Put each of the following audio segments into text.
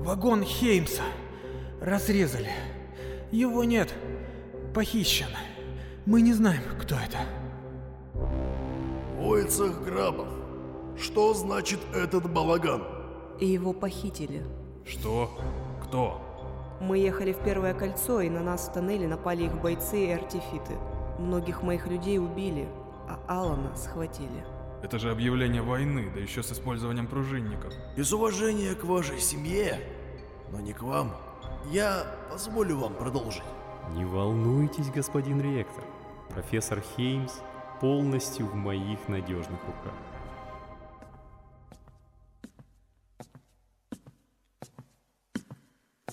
Вагон Хеймса. Разрезали. Его нет. Похищен. Мы не знаем, кто это. Войцех Грабов. Что значит этот балаган? И его похитили. Что? Кто? Мы ехали в Первое кольцо, и на нас в тоннеле напали их бойцы и артефиты. Многих моих людей убили, а Алана схватили. Это же объявление войны, да еще с использованием пружинников. Из уважения к вашей семье, но не к вам, я позволю вам продолжить. Не волнуйтесь, господин ректор. Профессор Хеймс полностью в моих надежных руках.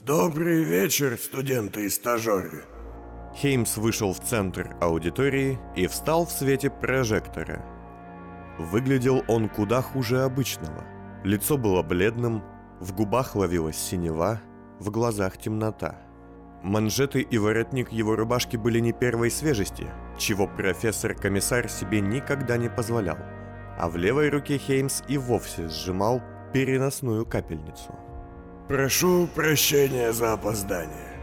Добрый вечер, студенты и стажеры. Хеймс вышел в центр аудитории и встал в свете прожектора. Выглядел он куда хуже обычного. Лицо было бледным, в губах ловилась синева, в глазах темнота. Манжеты и воротник его рубашки были не первой свежести, чего профессор-комиссар себе никогда не позволял. А в левой руке Хеймс и вовсе сжимал переносную капельницу. Прошу прощения за опоздание.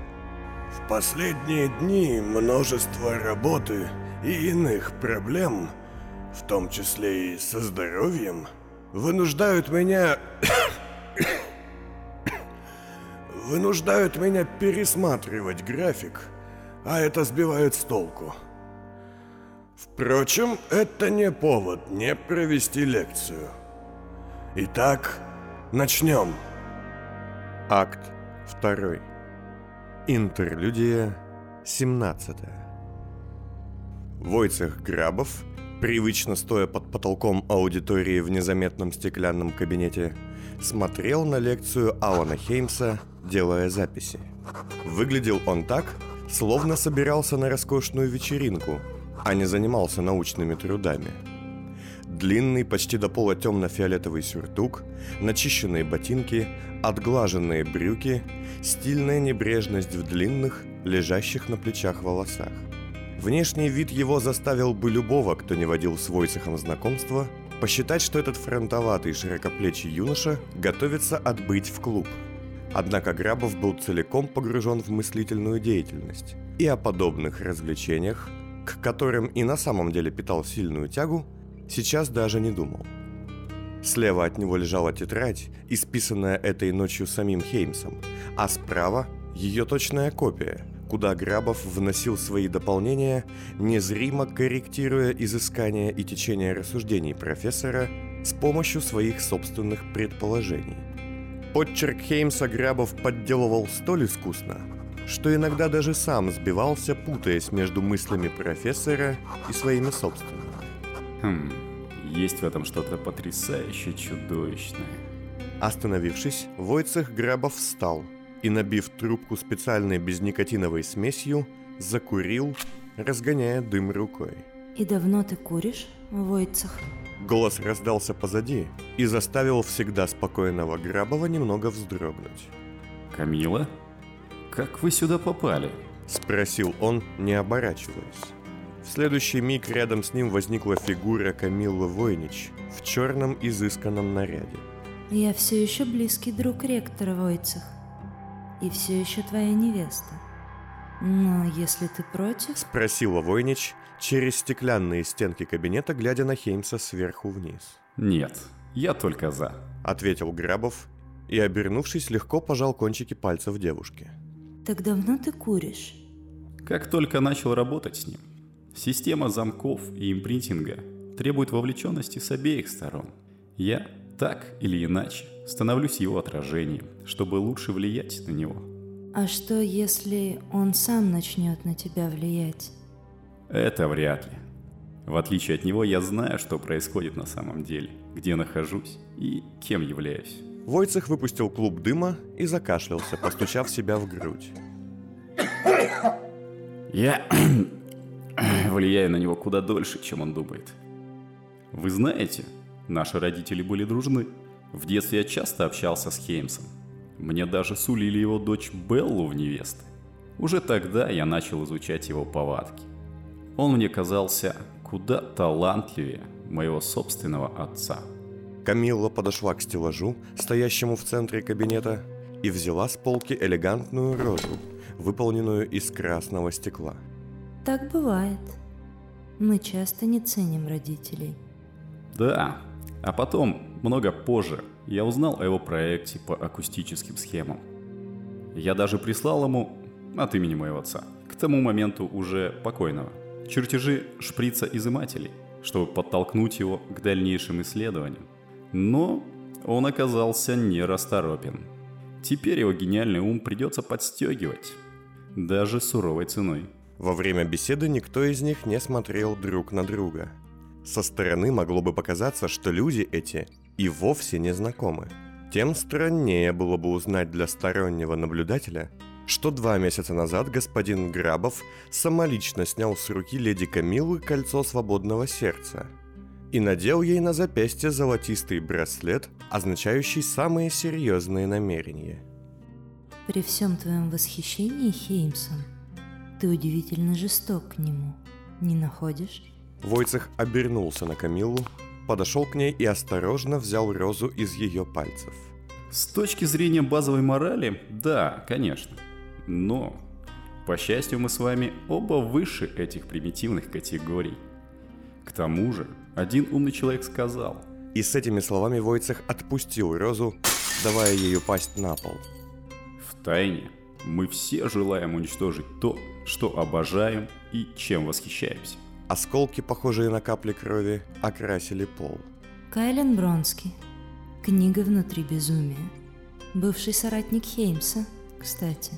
В последние дни множество работы и иных проблем, в том числе и со здоровьем, вынуждают меня... вынуждают меня пересматривать график, а это сбивает с толку. Впрочем, это не повод не провести лекцию. Итак, начнем. Акт 2. Интерлюдия 17. Войцех Грабов, привычно стоя под потолком аудитории в незаметном стеклянном кабинете, смотрел на лекцию Алана Хеймса, делая записи. Выглядел он так, словно собирался на роскошную вечеринку, а не занимался научными трудами. Длинный, почти до пола темно-фиолетовый сюртук, начищенные ботинки, отглаженные брюки, стильная небрежность в длинных, лежащих на плечах волосах. Внешний вид его заставил бы любого, кто не водил с Войцехом знакомства, посчитать, что этот фронтоватый широкоплечий юноша готовится отбыть в клуб. Однако Грабов был целиком погружен в мыслительную деятельность, и о подобных развлечениях, к которым и на самом деле питал сильную тягу, сейчас даже не думал. Слева от него лежала тетрадь, исписанная этой ночью самим Хеймсом, а справа ее точная копия, куда Грабов вносил свои дополнения, незримо корректируя изыскания и течение рассуждений профессора с помощью своих собственных предположений. Подчерк Хеймса Грабов подделывал столь искусно, что иногда даже сам сбивался, путаясь между мыслями профессора и своими собственными. Хм, есть в этом что-то потрясающе чудовищное. Остановившись, Войцех Грабов встал и, набив трубку специальной безникотиновой смесью, закурил, разгоняя дым рукой. И давно ты куришь, Войцех? Голос раздался позади и заставил всегда спокойного Грабова немного вздрогнуть. Камила? Как вы сюда попали? Спросил он, не оборачиваясь. В следующий миг рядом с ним возникла фигура Камиллы Войнич в черном изысканном наряде. Я все еще близкий друг ректора Войцех. И все еще твоя невеста. Но если ты против... Спросила Войнич через стеклянные стенки кабинета, глядя на Хеймса сверху вниз. Нет, я только за. Ответил Грабов и, обернувшись, легко пожал кончики пальцев девушки. Так давно ты куришь? Как только начал работать с ним. Система замков и импринтинга требует вовлеченности с обеих сторон. Я, так или иначе, становлюсь его отражением, чтобы лучше влиять на него. А что, если он сам начнет на тебя влиять? Это вряд ли. В отличие от него, я знаю, что происходит на самом деле, где нахожусь и кем являюсь. Войцех выпустил клуб дыма и закашлялся, постучав себя в грудь. Я влияю на него куда дольше, чем он думает. Вы знаете, наши родители были дружны. В детстве я часто общался с Хеймсом. Мне даже сулили его дочь Беллу в невесты. Уже тогда я начал изучать его повадки. Он мне казался куда талантливее моего собственного отца. Камилла подошла к стеллажу, стоящему в центре кабинета, и взяла с полки элегантную розу, выполненную из красного стекла. Так бывает. Мы часто не ценим родителей. Да, а потом, много позже, я узнал о его проекте по акустическим схемам. Я даже прислал ему, от имени моего отца, к тому моменту уже покойного, чертежи шприца-изымателей, чтобы подтолкнуть его к дальнейшим исследованиям. Но он оказался нерасторопен. Теперь его гениальный ум придется подстегивать, даже суровой ценой. Во время беседы никто из них не смотрел друг на друга. Со стороны могло бы показаться, что люди эти и вовсе не знакомы. Тем страннее было бы узнать для стороннего наблюдателя, что два месяца назад господин Грабов самолично снял с руки леди Камилы кольцо свободного сердца и надел ей на запястье золотистый браслет, означающий самые серьезные намерения. При всем твоем восхищении Хеймсом, ты удивительно жесток к нему, не находишь? Войцех обернулся на Камилу, подошел к ней и осторожно взял розу из ее пальцев. С точки зрения базовой морали, да, конечно. Но, по счастью, мы с вами оба выше этих примитивных категорий. К тому же, один умный человек сказал, И с этими словами Войцех отпустил розу, давая ее пасть на пол. в тайне мы все желаем уничтожить то, что обожаем и чем восхищаемся. Осколки, похожие на капли крови, окрасили пол. Кайлен Бронский. Книга «Внутри безумия». Бывший соратник Хеймса, кстати.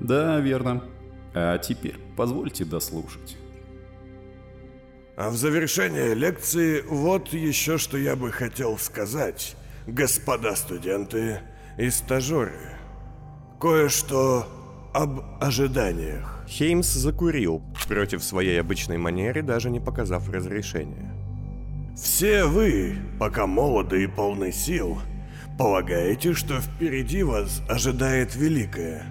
Да, верно. А теперь позвольте дослушать. А в завершение лекции вот еще что я бы хотел сказать, господа студенты и стажеры. Кое-что об ожиданиях. Хеймс закурил, против своей обычной манеры, даже не показав разрешения. Все вы, пока молоды и полны сил, полагаете, что впереди вас ожидает великое.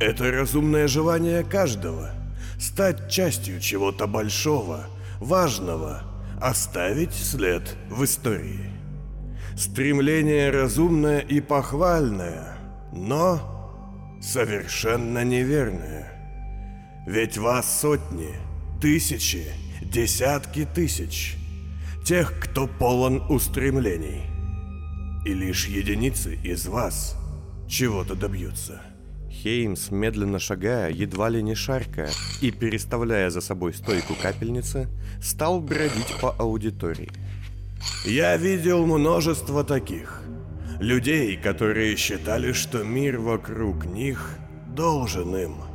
Это разумное желание каждого – стать частью чего-то большого, важного, оставить след в истории. Стремление разумное и похвальное, но совершенно неверное. Ведь вас сотни, тысячи, десятки тысяч. Тех, кто полон устремлений. И лишь единицы из вас чего-то добьются. Хеймс, медленно шагая, едва ли не шаркая и переставляя за собой стойку капельницы, стал бродить по аудитории. Я видел множество таких. Людей, которые считали, что мир вокруг них должен им.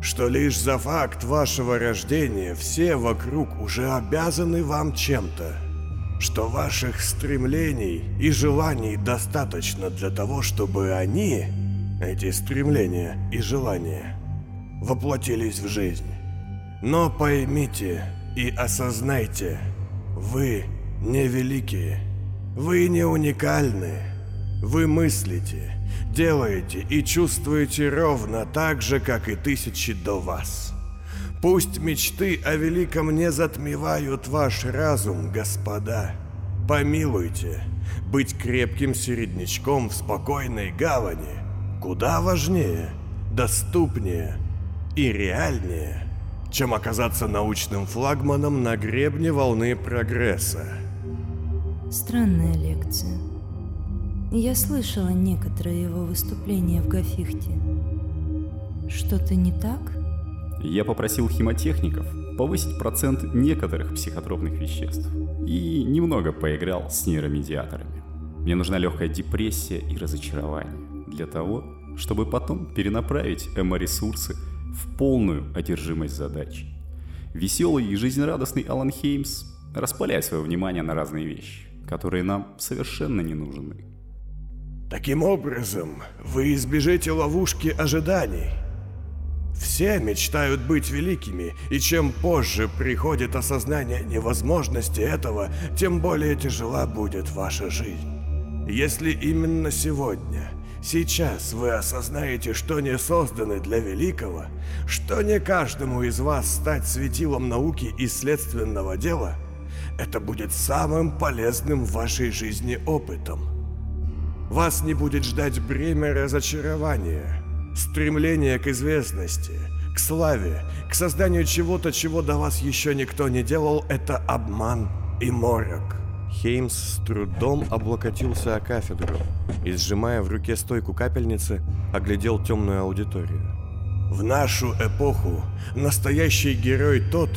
Что лишь за факт вашего рождения все вокруг уже обязаны вам чем-то. Что ваших стремлений и желаний достаточно для того, чтобы они, эти стремления и желания, воплотились в жизнь. Но поймите и осознайте, вы не великие, вы не уникальны. Вы мыслите, делаете и чувствуете ровно так же, как и тысячи до вас. Пусть мечты о великом не затмевают ваш разум, господа. Помилуйте, быть крепким середнячком в спокойной гавани куда важнее, доступнее и реальнее, чем оказаться научным флагманом на гребне волны прогресса. Странная лекция. Я слышала некоторые его выступления в Гафихте. Что-то не так? Я попросил химотехников повысить процент некоторых психотропных веществ и немного поиграл с нейромедиаторами. Мне нужна легкая депрессия и разочарование для того, чтобы потом перенаправить эмо-ресурсы в полную одержимость задач. Веселый и жизнерадостный Алан Хеймс распаляет свое внимание на разные вещи, которые нам совершенно не нужны. Таким образом, вы избежите ловушки ожиданий. Все мечтают быть великими, и чем позже приходит осознание невозможности этого, тем более тяжела будет ваша жизнь. Если именно сегодня, сейчас вы осознаете, что не созданы для великого, что не каждому из вас стать светилом науки и следственного дела, это будет самым полезным в вашей жизни опытом. Вас не будет ждать бремя разочарования, стремление к известности, к славе, к созданию чего-то, чего до вас еще никто не делал, это обман и морок. Хеймс с трудом облокотился о кафедру и, сжимая в руке стойку капельницы, оглядел темную аудиторию. В нашу эпоху настоящий герой тот,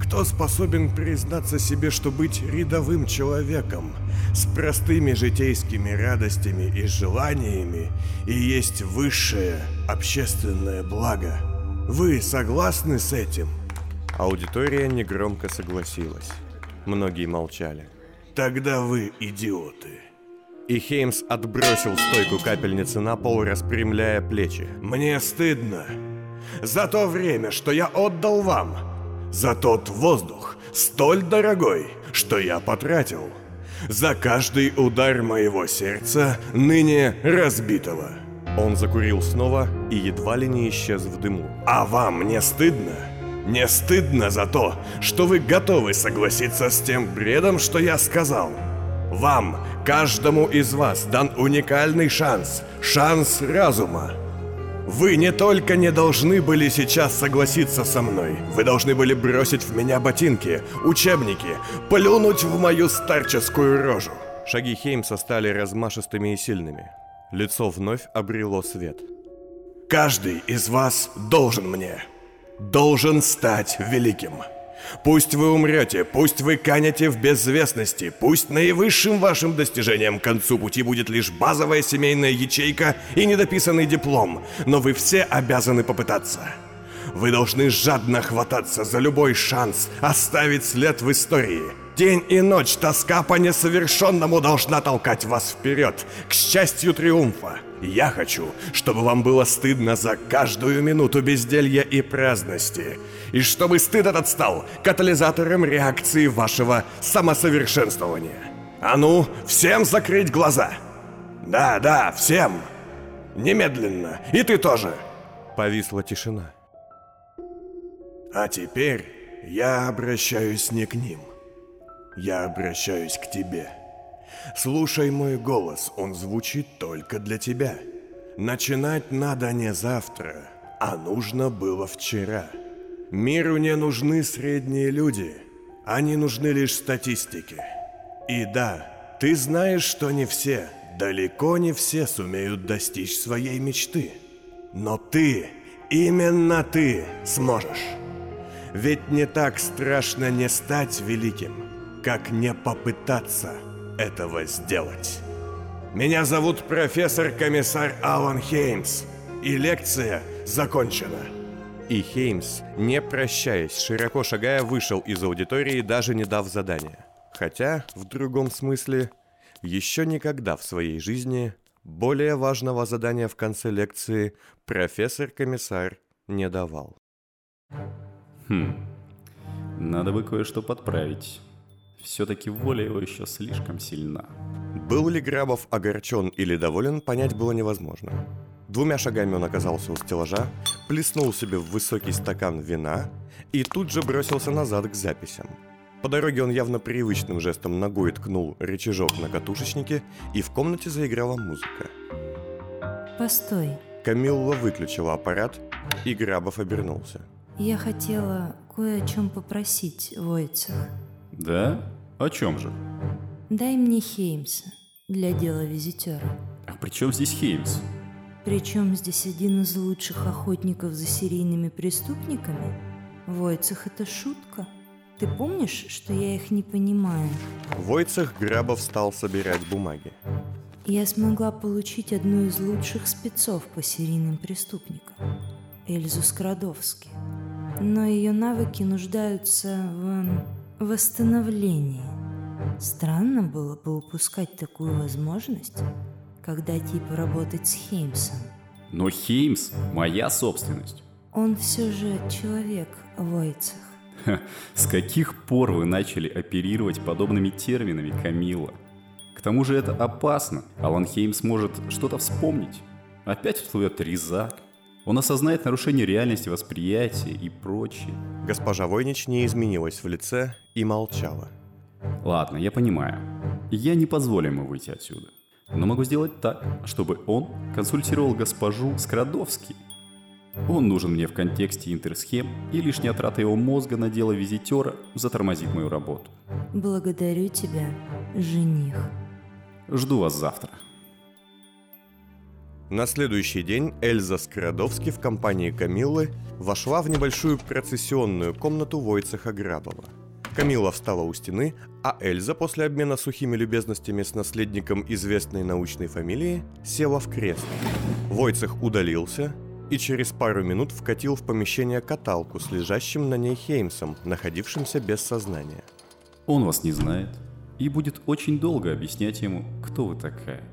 кто способен признаться себе, что быть рядовым человеком с простыми житейскими радостями и желаниями и есть высшее общественное благо? Вы согласны с этим? Аудитория негромко согласилась. Многие молчали. Тогда вы идиоты. И Хеймс отбросил стойку капельницы на пол, распрямляя плечи. Мне стыдно за то время, что я отдал вам, за тот воздух, столь дорогой, что я потратил, за каждый удар моего сердца, ныне разбитого. Он закурил снова и едва ли не исчез в дыму. А вам не стыдно? Не стыдно за то, что вы готовы согласиться с тем бредом, что я сказал? Вам, каждому из вас, дан уникальный шанс, шанс разума. Вы не только не должны были сейчас согласиться со мной, вы должны были бросить в меня ботинки, учебники, плюнуть в мою старческую рожу. Шаги Хеймса стали размашистыми и сильными. Лицо вновь обрело свет. Каждый из вас должен мне. Должен стать великим. Пусть вы умрете, пусть вы канете в безвестности, пусть наивысшим вашим достижением к концу пути будет лишь базовая семейная ячейка и недописанный диплом, но вы все обязаны попытаться. Вы должны жадно хвататься за любой шанс оставить след в истории. День и ночь тоска по несовершенному должна толкать вас вперед, к счастью триумфа. Я хочу, чтобы вам было стыдно за каждую минуту безделья и праздности, и чтобы стыд этот стал катализатором реакции вашего самосовершенствования. А ну, всем закрыть глаза! Да, да, всем! Немедленно, и ты тоже! Повисла тишина. А теперь я обращаюсь не к ним. Я обращаюсь к тебе. Слушай мой голос, он звучит только для тебя. Начинать надо не завтра, а нужно было вчера. Миру не нужны средние люди, они нужны лишь статистики. И да, ты знаешь, что не все, далеко не все сумеют достичь своей мечты. Но ты, именно ты сможешь. Ведь не так страшно не стать великим, как не попытаться этого сделать. Меня зовут профессор-комиссар Алан Хеймс, и лекция закончена. И Хеймс, не прощаясь, широко шагая, вышел из аудитории, даже не дав задания. Хотя, в другом смысле, еще никогда в своей жизни более важного задания в конце лекции профессор-комиссар не давал. Хм, надо бы кое-что подправить. Все-таки воля его еще слишком сильна. Был ли Грабов огорчен или доволен, понять было невозможно. Двумя шагами он оказался у стеллажа, плеснул себе в высокий стакан вина и тут же бросился назад к записям. По дороге он явно привычным жестом ногой ткнул рычажок на катушечнике, и в комнате заиграла музыка. Постой, Камилла выключила аппарат, и Грабов обернулся. я хотела кое о чем попросить, Войцех. Да? О чем же? Дай мне Хеймса для дела визитера. А при чем здесь Хеймс? Причем здесь один из лучших охотников за серийными преступниками? Войцех, это шутка? Ты помнишь, что я их не понимаю? Войцех Грабов стал собирать бумаги. Я смогла получить одну из лучших спецов по серийным преступникам, Эльзу Скрадовски. Но ее навыки нуждаются в восстановлении. Странно было бы упускать такую возможность, когда типа работать с Хеймсом. Но Хеймс – моя собственность. Он все же человек, Войцех. Ха, с каких пор вы начали оперировать подобными терминами, Камила? К тому же это опасно. Алан Хеймс может что-то вспомнить. Опять всплывет резак. Он осознает нарушение реальности восприятия и прочее. Госпожа Войнич не изменилась в лице и молчала. Ладно, я понимаю. Я не позволю ему выйти отсюда. Но могу сделать так, чтобы он консультировал госпожу Скрадовский. Он нужен мне в контексте интерсхем, и лишняя трата его мозга на дело визитера затормозит мою работу. Благодарю тебя, жених. Жду вас завтра. На следующий день Эльза Скрадовски в компании Камиллы вошла в небольшую процессионную комнату Войцеха Грабова. Камила встала у стены, а Эльза после обмена сухими любезностями с наследником известной научной фамилии села в кресло. Войцех удалился и через пару минут вкатил в помещение каталку с лежащим на ней Хеймсом, находившимся без сознания. Он вас не знает и будет очень долго объяснять ему, кто вы такая.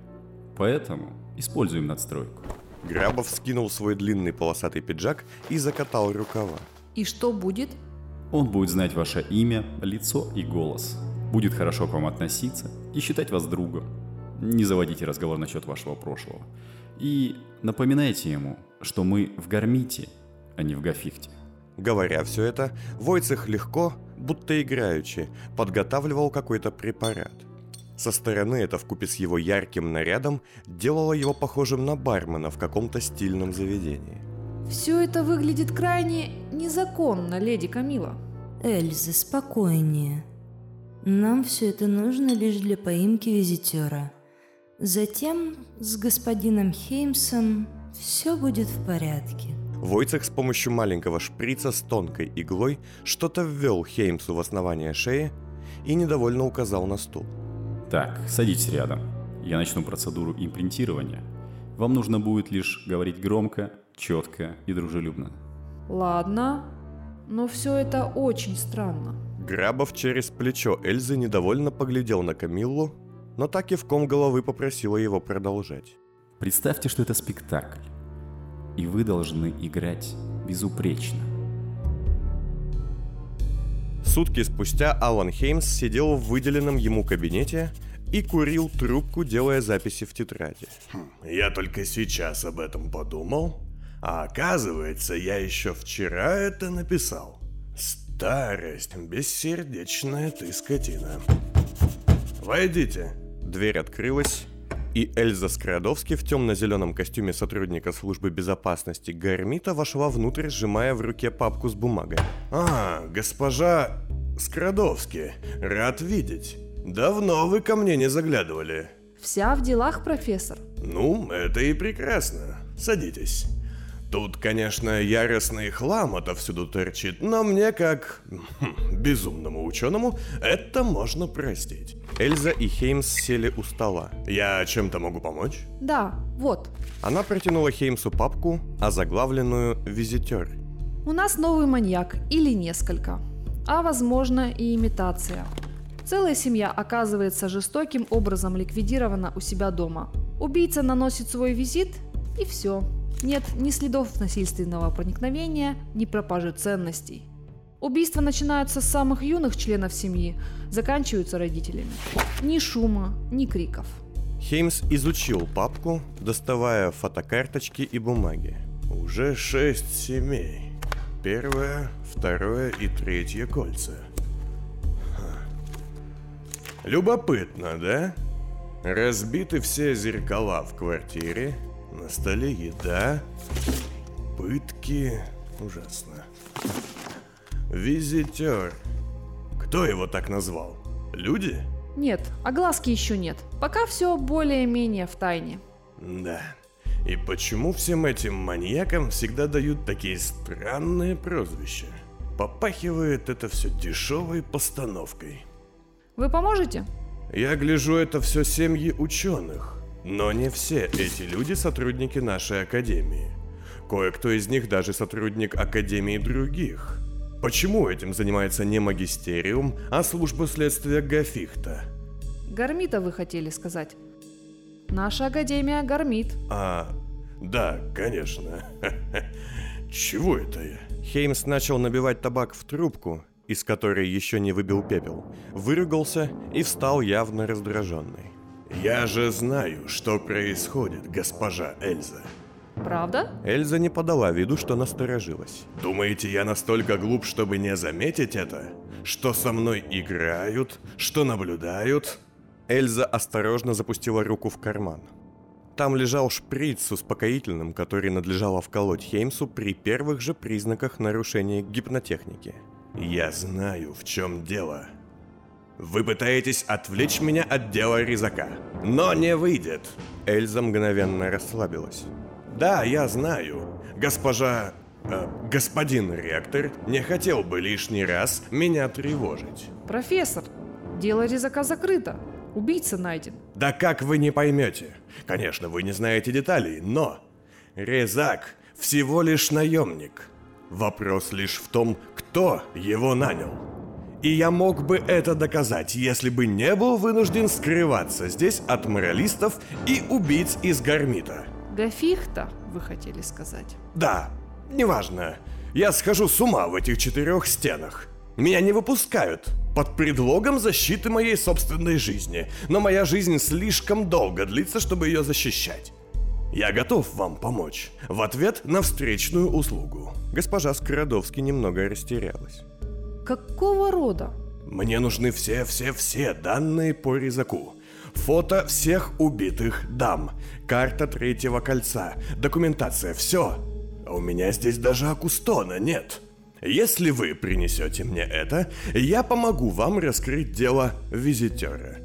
Поэтому используем надстройку. Грабов скинул свой длинный полосатый пиджак и закатал рукава. И что будет? Он будет знать ваше имя, лицо и голос. Будет хорошо к вам относиться и считать вас другом. Не заводите разговор насчет вашего прошлого. И напоминайте ему, что мы в Гармите, а не в Гафихте. Говоря все это, Войцех легко, будто играючи, подготавливал какой-то препарат. Со стороны это вкупе с его ярким нарядом делало его похожим на бармена в каком-то стильном заведении. Все это выглядит крайне незаконно, леди Камила. Эльза, спокойнее. Нам все это нужно лишь для поимки визитера. Затем с господином Хеймсом все будет в порядке. Войцех с помощью маленького шприца с тонкой иглой что-то ввел Хеймсу в основание шеи и недовольно указал на стул. Так, садитесь рядом. Я начну процедуру импринтирования. Вам нужно будет лишь говорить громко, четко и дружелюбно. Ладно, но все это очень странно. Грабов через плечо Эльзы недовольно поглядел на Камиллу, но так и в ком головы попросила его продолжать. Представьте, что это спектакль. И вы должны играть безупречно. Сутки спустя Алан Хеймс сидел в выделенном ему кабинете и курил трубку, делая записи в тетради. Я только сейчас об этом подумал, а оказывается, я еще вчера это написал. Старость, бессердечная ты скотина. Войдите. Дверь открылась, и Эльза Скрадовски в темно-зеленом костюме сотрудника службы безопасности Гармита вошла внутрь, сжимая в руке папку с бумагой. А, госпожа Скрадовски, рад видеть. Давно вы ко мне не заглядывали. Вся в делах, профессор. Ну, это и прекрасно. Садитесь. Тут, конечно, яростный хлам отовсюду торчит, но мне, как хм, безумному ученому, это можно простить. Эльза и Хеймс сели у стола. Я чем-то могу помочь? Да, вот. Она протянула Хеймсу папку, озаглавленную «Визитер». У нас новый маньяк или несколько. А возможно и имитация. Целая семья оказывается жестоким образом ликвидирована у себя дома. Убийца наносит свой визит и все. Нет ни следов насильственного проникновения, ни пропажи ценностей. Убийства начинаются с самых юных членов семьи, заканчиваются родителями. Ни шума, ни криков. Хеймс изучил папку, доставая фотокарточки и бумаги. Уже шесть семей. Первое, второе и третье кольца. Ха. Любопытно, да? Разбиты все зеркала в квартире, на столе еда, пытки. Ужасно. Визитер. Кто его так назвал? Люди? Нет, огласки еще нет. Пока все более-менее в тайне. Да. И почему всем этим маньякам всегда дают такие странные прозвища? Попахивает это все дешевой постановкой. Вы поможете? Я гляжу, это все семьи ученых. Но не все эти люди сотрудники нашей академии. Кое-кто из них даже сотрудник академии других. Почему этим занимается не магистериум, а служба следствия Гафихта? Гармита вы хотели сказать. Наша академия гармит. А, да, конечно. Чего это я? Хеймс начал набивать табак в трубку, из которой еще не выбил пепел, выругался и встал явно раздраженный. Я же знаю, что происходит, госпожа Эльза. Правда? Эльза не подала виду, что насторожилась. Думаете, я настолько глуп, чтобы не заметить это? Что со мной играют? Что наблюдают? Эльза осторожно запустила руку в карман. Там лежал шприц с успокоительным, который надлежало вколоть Хеймсу при первых же признаках нарушения гипнотехники. «Я знаю, в чем дело. Вы пытаетесь отвлечь меня от дела резака, но не выйдет!» Эльза мгновенно расслабилась. «Да, я знаю. Госпожа... Э, господин ректор не хотел бы лишний раз меня тревожить». Профессор, дело резака закрыто. Убийца найден. Да как вы не поймете? Конечно, вы не знаете деталей, но... Резак всего лишь наемник. Вопрос лишь в том, кто его нанял. И я мог бы это доказать, если бы не был вынужден скрываться здесь от моралистов и убийц из Гармита. Гафихта, вы хотели сказать. Да, неважно. Я схожу с ума в этих четырех стенах. Меня не выпускают под предлогом защиты моей собственной жизни, но моя жизнь слишком долго длится, чтобы ее защищать. Я готов вам помочь в ответ на встречную услугу. Госпожа Скородовский немного растерялась. Какого рода? Мне нужны все-все-все данные по резаку. Фото всех убитых дам, карта третьего кольца, документация, все. А у меня здесь даже Акустона нет. Если вы принесете мне это, я помогу вам раскрыть дело визитера.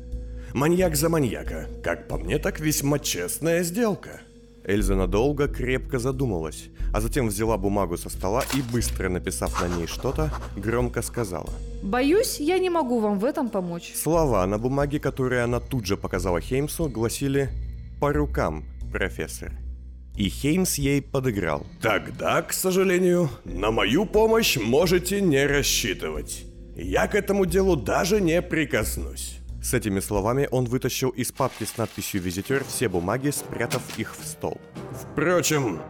Маньяк за маньяка. Как по мне, так весьма честная сделка. Эльза надолго крепко задумалась, а затем взяла бумагу со стола и, быстро написав на ней что-то, громко сказала. Боюсь, я не могу вам в этом помочь. Слова на бумаге, которые она тут же показала Хеймсу, гласили «По рукам, профессор». И Хеймс ей подыграл. Тогда, к сожалению, на мою помощь можете не рассчитывать. Я к этому делу даже не прикоснусь. С этими словами он вытащил из папки с надписью «Визитер» все бумаги, спрятав их в стол. Впрочем,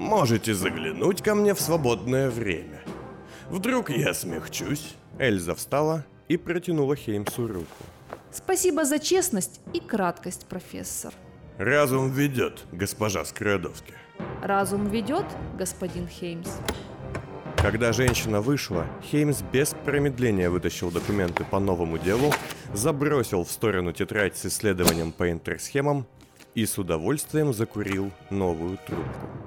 можете заглянуть ко мне в свободное время. Вдруг я смягчусь. Эльза встала и протянула Хеймсу руку. Спасибо за честность и краткость, профессор. Разум ведет, госпожа Скрадовски. Разум ведет, господин Хеймс. Когда женщина вышла, Хеймс без промедления вытащил документы по новому делу, забросил в сторону тетрадь с исследованием по интерсхемам и с удовольствием закурил новую трубку.